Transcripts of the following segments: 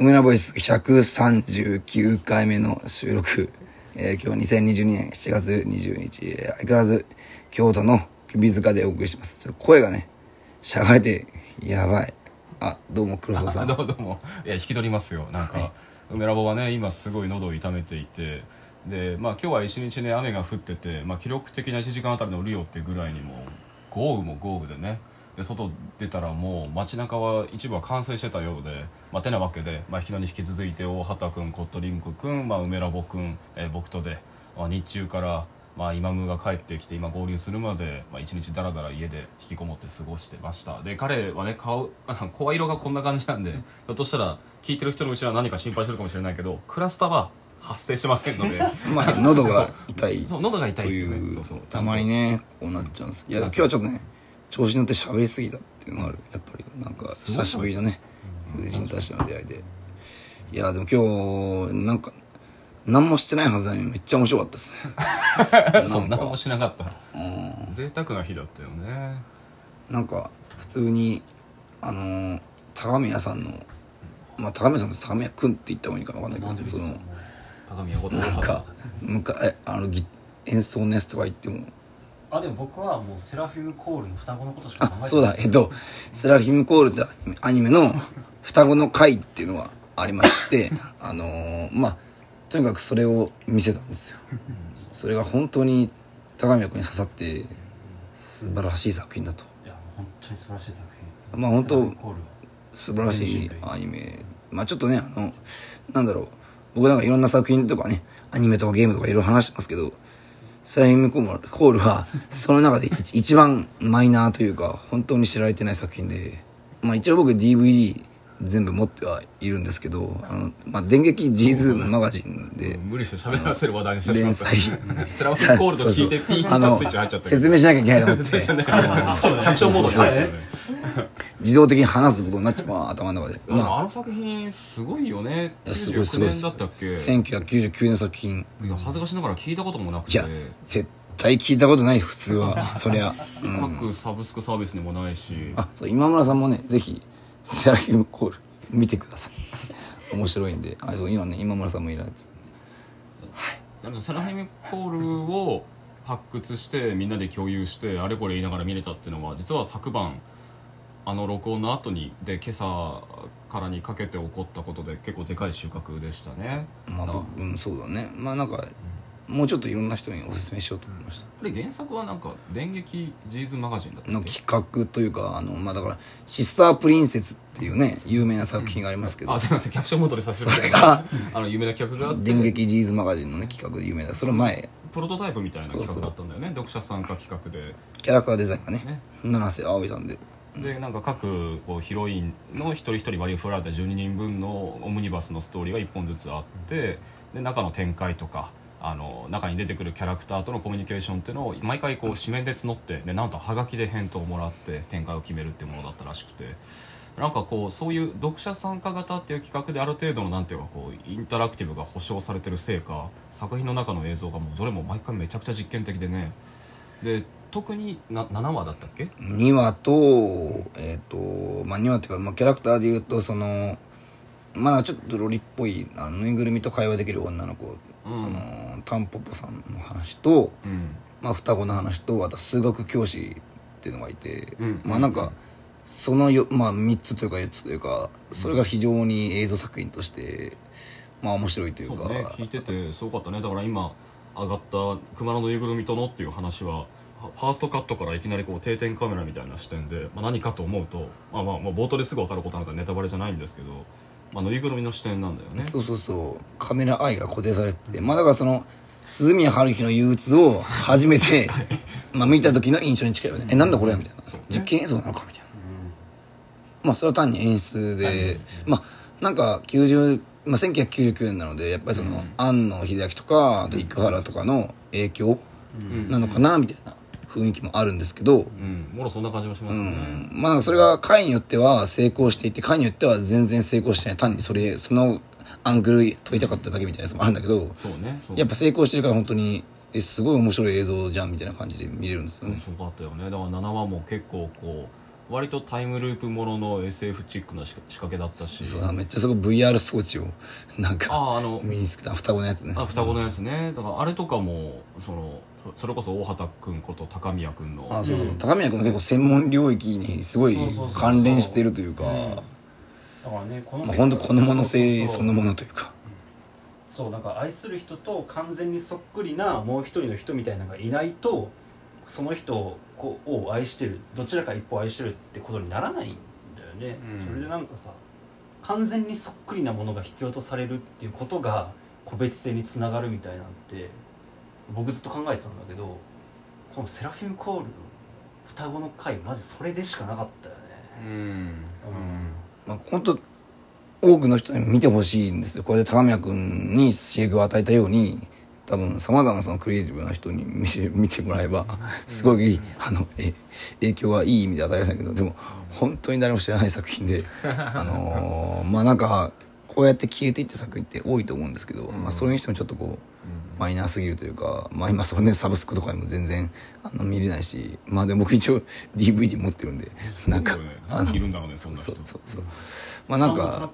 梅田ボイス139回目の収録、えー今日2022年7月20日、えー相変わらず京都の首塚でお送りします。声がね、しゃがれて、やばい。あ、どうも黒沢さん。どうもどうもいや引き取りますよなんか、はい梅ラボはね今すごい喉を痛めていてでまあ今日は一日ね雨が降ってて、まあ、記録的な1時間あたりの雨量っていうぐらいにも豪雨も豪雨でねで外出たらもう街中は一部は冠水してたようで、まあ、てなわけで、まあ、昨日に引き続いて大畑君コットリンク君、まあ、梅ラボ君、えー僕とで、まあ、日中から、まあ、今ムが帰ってきて今合流するまで、まあ、一日だらだら家で引きこもって過ごしてました。で彼はね顔声色がこんな感じなんで、ひょっとしたら聞いてる人のうちは何か心配してるかもしれないけどクラスターは発生してませんので。まあ、喉が痛いそう喉が痛いというそうそう。たまにねこうなっちゃうんです。いや今日はちょっとね調子に乗って喋りすぎたっていうのがある。やっぱりなんか久しぶりのね。友人たちの出会いで。いやでも今日なんか何もしてないはずなのにめっちゃ面白かったです。そんなもしなかった。贅沢な日だったよね。なんか普通にあのー高宮さんのまあ高宮さんと高宮君って言った方がいいか分かんないけどその高宮ことなんかむかえあのギ演奏のやつとか言ってもあでも僕はもうセラフィムコールの双子のことしか考えてない。あそうだ。えっと「セラフィムコール」ってアニメの双子の会っていうのがありまして あのーまあとにかくそれを見せたんですよ。それが本当に高宮君に刺さって素晴らしい作品だと。いや本当に素晴らしい作品。まあ本当素晴らしいアニメ。まあちょっとねあのなんだろう。僕なんかいろんな作品とかねアニメとかゲームとかいろいろ話してますけどスライムコールはその中で一一番マイナーというか本当に知られてない作品で。まあ一応僕 DVD 全部持ってはいるんですけどあの、まあ、電撃ジーズマガジンで無理して喋らせる話題にして連載。セラコールと聞いてピースイッチ入っちゃった説明しなきゃいけないと思って。キャプションモードに入ってるよね。自動的に話すことになっちゃう、まあ、頭の中で、まあ。の作品すごいよね。いやすごいすごい99年だったっけ？あ、1999年の作品。いや恥ずかしながら聞いたこともなくいてや絶対聞いたことない普通は。そりゃ、うん、各サブスクサービスにもないし。あそう今村さんもねぜひセラフィムコール。見てください。面白いんで。あそう今ね今村さんもいるやつなんかセラフィムコールを発掘してみんなで。共有してあれこれ言いながら見れたっていうのは実は昨晩あの録音の後にで今朝からにかけて起こったことで結構でかい。収穫でしたねまあうんそうだねまあなんかもうちょっといろんな人におすすめしようと思いました。これ原作はなんか電撃ジーズマガジンだったの企画というかあのまあだから「シスタープリンセス」っていうね有名な作品がありますけど、あすいません。キャプションモードでさせてそれが あの有名な企画があって。電撃ジーズマガジンのね企画で有名だ。その前。プロトタイプみたいな企画だったんだよね。読者参加企画で。キャラクターデザインがねね。七瀬葵さんで。でなんか各こうヒロインの一人一人割り振られた12人分のオムニバスのストーリーが1本ずつあってで中の展開とかあの中に出てくるキャラクターとのコミュニケーションっていうのを毎回こう紙面で募ってでなんとハガキで返答をもらって展開を決めるっていうものだったらしくて。なんかこうそういう読者参加型っていう企画である程度のなんていうかこうインタラクティブが保証されてるせいか作品の中の映像がもうどれも毎回めちゃくちゃ実験的でね。で特にな7話だったっけ？2話とえっ、とまあ2話っていうか、まあ、キャラクターでいうとそのまだちょっとロリっぽいあのぬいぐるみと会話できる女の子、うん。あのタンポポさんの話と、うん。まあ、双子の話とあと数学教師っていうのがいて、うん。まあなんかそのよ、まあ、3つというか4つというかそれが非常に映像作品としてまあ面白いというか。そうね聞いててすごかったね。だから今上がった熊野のぬいぐるみとのっていう話はファーストカットからいきなりこう定点カメラみたいな視点で、まあ、何かと思うと、まあ、まあまあ冒頭ですぐ分かることなんかネタバレじゃないんですけど、まあ、ぬいぐるみの視点なんだよね。そうそうそう。カメラアイが固定されてて。まあだからその鈴宮春日の憂鬱を初めて まあ見た時の印象に近いよね。えなんだこれ？みたいな。ね。実験映像なのか？みたいな。まあそれは単に演出で。まあなんか90、まあ、1999年なのでやっぱりその、庵野秀明とかあと生原とかの影響なのかな？みたいな雰囲気もあるんですけど、うん。もろそんな感じもしますうね、ん、まあそれが回によっては成功していて回によっては全然成功してない。単にそれそのアングル撮りたかっただけみたいなやつもあるんだけどそうねそうやっぱ成功してるから本当にえすごい面白い映像じゃんみたいな感じで見れるんですよね。そうかったよね。だから7話も結構こう割とタイムループものの SF チックな仕仕掛けだったし。そうめっちゃすごい VR 装置をなんかあああの身につけた双子のやつね。あ双子のやつね。だからあれとかもそのそれこそ大畑君こと高宮君の。あそうそう、うん高宮君の結構専門領域にすごい関連してるというか。うん。だからねこのまあ、本当子供の性そのものというか。そうなんか愛する人と完全にそっくりなもう一人の人みたいなのがいないとその人を愛してるどちらか一方愛してるってことにならないんだよね、うん。それでなんかさ完全にそっくりなものが必要とされるっていうことが個別性につながるみたいなんて僕ずっと考えてたんだけどこのセラフィム・コールの双子の回マジそれでしかなかったよね。うん。まあ本当多くの人に見てほしいんですよ。これで高宮君に刺激を与えたように多分さまざまなそのクリエイティブな人に見て見てもらえばすごい、あのえ影響はいい意味で与えられたけどでも本当に誰も知らない作品で あのーまあなんかこうやって消えていった作品って多いと思うんですけど、まあ、それにしてもちょっとこうマイナーすぎるというか、まあ今それね、サブスクとかでも全然あの見れないし、まあでも僕一応 DVD 持ってるんで、なんか、何人いるんだろうねそんな人そうそうそう。まあなんか、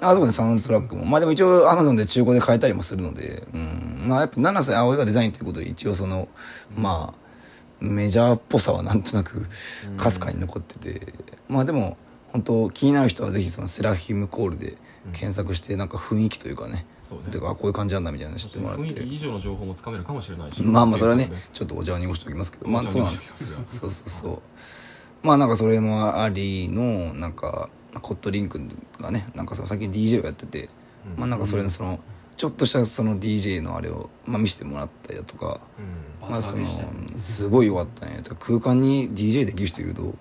あ、そうね、サウンドトラックも。まあでも一応 Amazon で中古で買えたりもするので、うん。まあやっぱ七瀬葵がデザインということで一応その、まあ、メジャーっぽさはなんとなくかすかに残ってて、まあでも、本当気になる人はぜひそのセラフィムコールで検索してなんか雰囲気というかね、そうね。てかあこういう感じなんだみたいなの知ってもらって。雰囲気以上の情報もつかめるかもしれないし。まあまあそれはねちょっとお茶を濁しておきますけど。まあそうなんですよ。そうそうそう。まあなんかそれもありのなんかコットリン君がねなんかその最近 DJ をやってて、うん。まあなんかそれのそのちょっとしたその DJ のあるを、まあ、見せてもらったりだとか、うん。まあそのすごい良かったね。空間に DJ できる人いると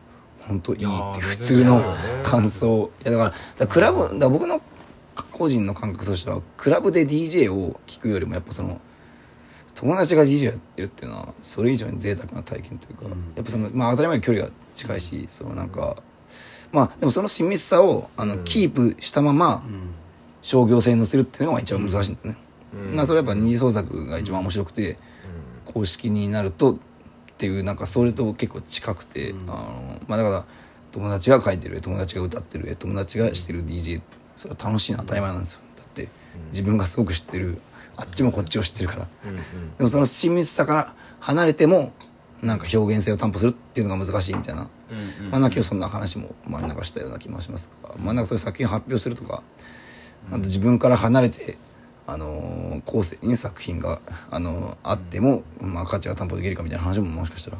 本当いいって普通の感想。いやだからだからクラブだ僕の個人の感覚としてはクラブで DJ を聴くよりもやっぱその友達が DJ やってるっていうのはそれ以上に贅沢な体験というか、うん。やっぱそのまあ当たり前に距離が近いしそのなんかまあでもその親密さをあの、うん。キープしたままうん。商業性に乗せるっていうのが一番難しいんだよね、うん。まあそれはやっぱ二次創作が一番面白くて、公式になるとっていうなんかそれと結構近くて、うん。あのまあだから友達が書いてる絵友達が歌ってる絵友達がしてる DJ それは楽しいのは当たり前なんですよ。だって自分がすごく知ってるあっちもこっちを知ってるから。うんうん。でもその親密さから離れてもなんか表現性を担保するっていうのが難しいみたいな、うんうんまあな今日そんな話も前に流したような気もしますが、まあなんかそういう作品を発表するとか、あと自分から離れて、あのー後世にね作品が、あのーあっても、まあ価値が担保できるかみたいな話ももしかしたら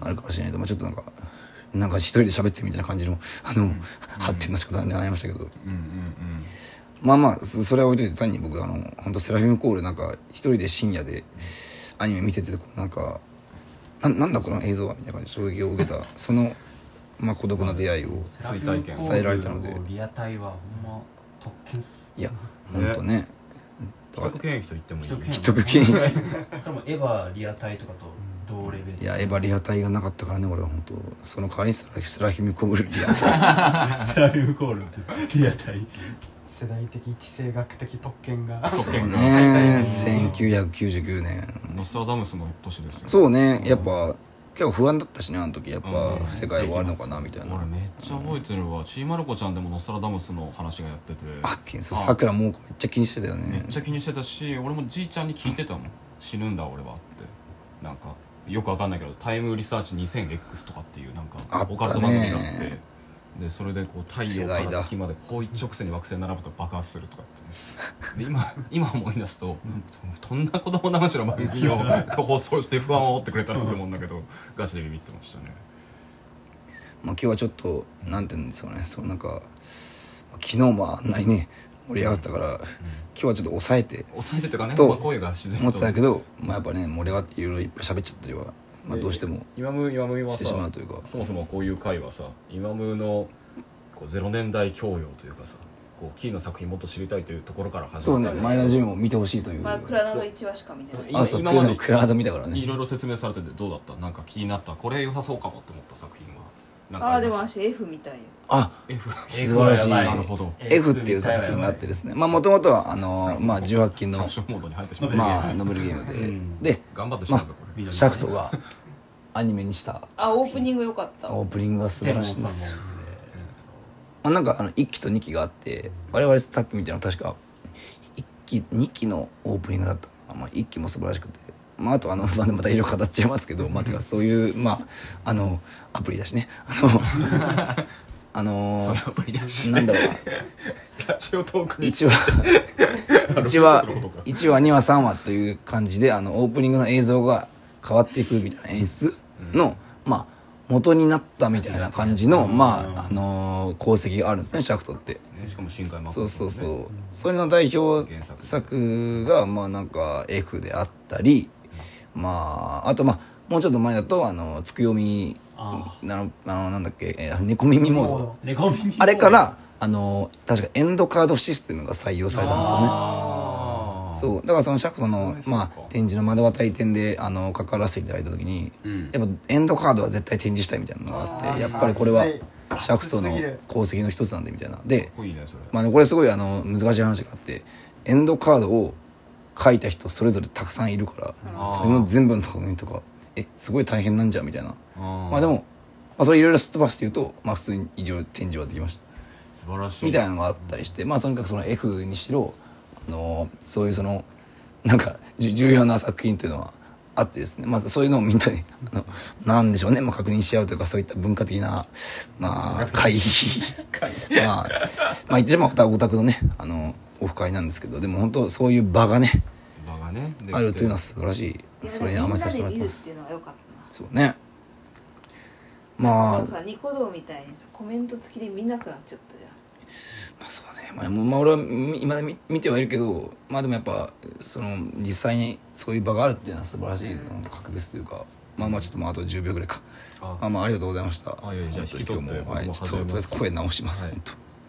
あるかもしれないと、まあちょっとなんか、なんか一人で喋ってるみたいな感じの、あの、発展の仕方になりましたけど、うん。うん。まあまあそそれは置いといて単に僕あの本当セラフィムコールなんか一人で深夜でアニメ見ててこうなんかななんだこの映像はみたいな感じで衝撃を受けた その、まあ、孤独な出会いをセラフィムコール伝えられたので。リアタイはほんま特権っす。いや本当ね既得権益と言ってもいい既得権それもエヴァリアタイとかと同レベル。いやエヴァリアタイがなかったからね俺は本当。その代わりにセラセラフィムコールリアタイ。セラフィムコールリアタイ。世代的地政学的特権が。そうね。1999年。ノストラダムスの年ですよ。そうね。やっぱ結構不安だったしねあの時。やっぱうん。世界終わるのかなみたいな。俺めっちゃ覚えてるわ。ちーまる子ちゃんでもノストラダムスの話がやってて。あっそうさくらもうめっちゃ気にしてたよめねっちゃ気にしてたし俺もじいちゃんに聞いてたもん。死ぬんだ俺はって。なんかよくわかんないけどタイムリサーチ 2000X とかっていうなんかオカルト番組があってでそれでこう太陽から月までこう一直線に惑星並ぶと爆発するとかって、ね、で今今思い出すと、とんな子供騙しの番組を 放送して不安を煽ってくれたなって思うんだけどガチでビビってましたね。まあ、今日はちょっとなんていうんですかね。そのなんか昨日もあんなにね盛り上がったから、今日はちょっと抑えて抑えてとかね、とまあ、声が自然と。思ってたけど、まあ、やっぱね盛り上がっていろいろいっぱい喋っちゃったりは、まあ、どうしても今ム今ムはしてさしまうというか。そもそもこういう回はさ今ムのこうゼロ年代教養というかさこうキーの作品もっと知りたいというところから始そうまったね前田純を見てほしいという、まあ、クラナの1話しか見てない。今あそう今までクラクラード見たからね。いろいろ説明されててどうだった？なんか気になった？これ良さそうかもって思った作品は？ああ、でも私 F みたいよ。あた F 素晴らしい。なるほど。F っていう作品があってですね。まあもともとはあのまあ18禁のカプションモードに入ってしまあノベルゲームで、うん。で頑張ってしまうぞこれ、シャフトがアニメにした。あオープニング良かった。オープニングが素晴らしいんですまあ、なんかあの1期と2期があって我々さっき見たの確か1期2期のオープニングだったまあ、1期も素晴らしくて、まあ、あとあの、まあ、また色々語っちゃいますけど、まあ、てかそういうまああのアプリだしね。あのあのアプリだしなんだろうな。ラジオトーク。に1話1話1話2話3話という感じであのオープニングの映像が変わっていくみたいな演出の、まあ元になったみたいな感じの、まああの功績があるんですねシャフトって。ねしかも新海誠そうそううそう、それの代表作がまあなんか F であったりまああとまあもうちょっと前だとあのつくよみああのあのなんだっけ、えー猫耳モード。猫耳あれからあの確かエンドカードシステムが採用されたんですよね。そう。だからそのシャフトの、まあ、展示の窓渡り展であの関わらせていただいた時に、うん。やっぱエンドカードは絶対展示したいみたいなのがあってやっぱりこれは熱シャフトの功績の一つなんでみたいな。でまあね、これすごいあの難しい話があってエンドカードを書いた人それぞれたくさんいるからそれの全部の確認とかえすごい大変なんじゃんみたいな。ままあでも、まあ、それいろいろすっ飛ばして言うと、まあ、普通に以上展示はできました。素晴らしい。みたいなのがあったりしてまあとにかくその F にしろあのそういうそのなんか重要な作品というのはあってですね。まあそういうのをみんなであのなんでしょうね、まあ、確認し合うというかそういった文化的なまあ会議。まあ、まあ言ってしまうとオタクのねあのオフ会なんですけどでも本当そういう場がね場がねあるというのは素晴らしい。それに甘えさせてもらってます。みんなで見るっていうのが良かったな。そうね。まあでもさニコ動みたいにさコメント付きで見なくなっちゃったじゃん。まあそうね、まあ、まあ俺はみ今だ見見てはいるけどまあでもやっぱその実際にそういう場があるっていうのは素晴らしいなん。か格別というかまあまあちょっとまああと10秒ぐらいか。あ。まあまあありがとうございました。あいやいやじゃあ引き取って今日もはいちょっととりあえず声直します、はい。本当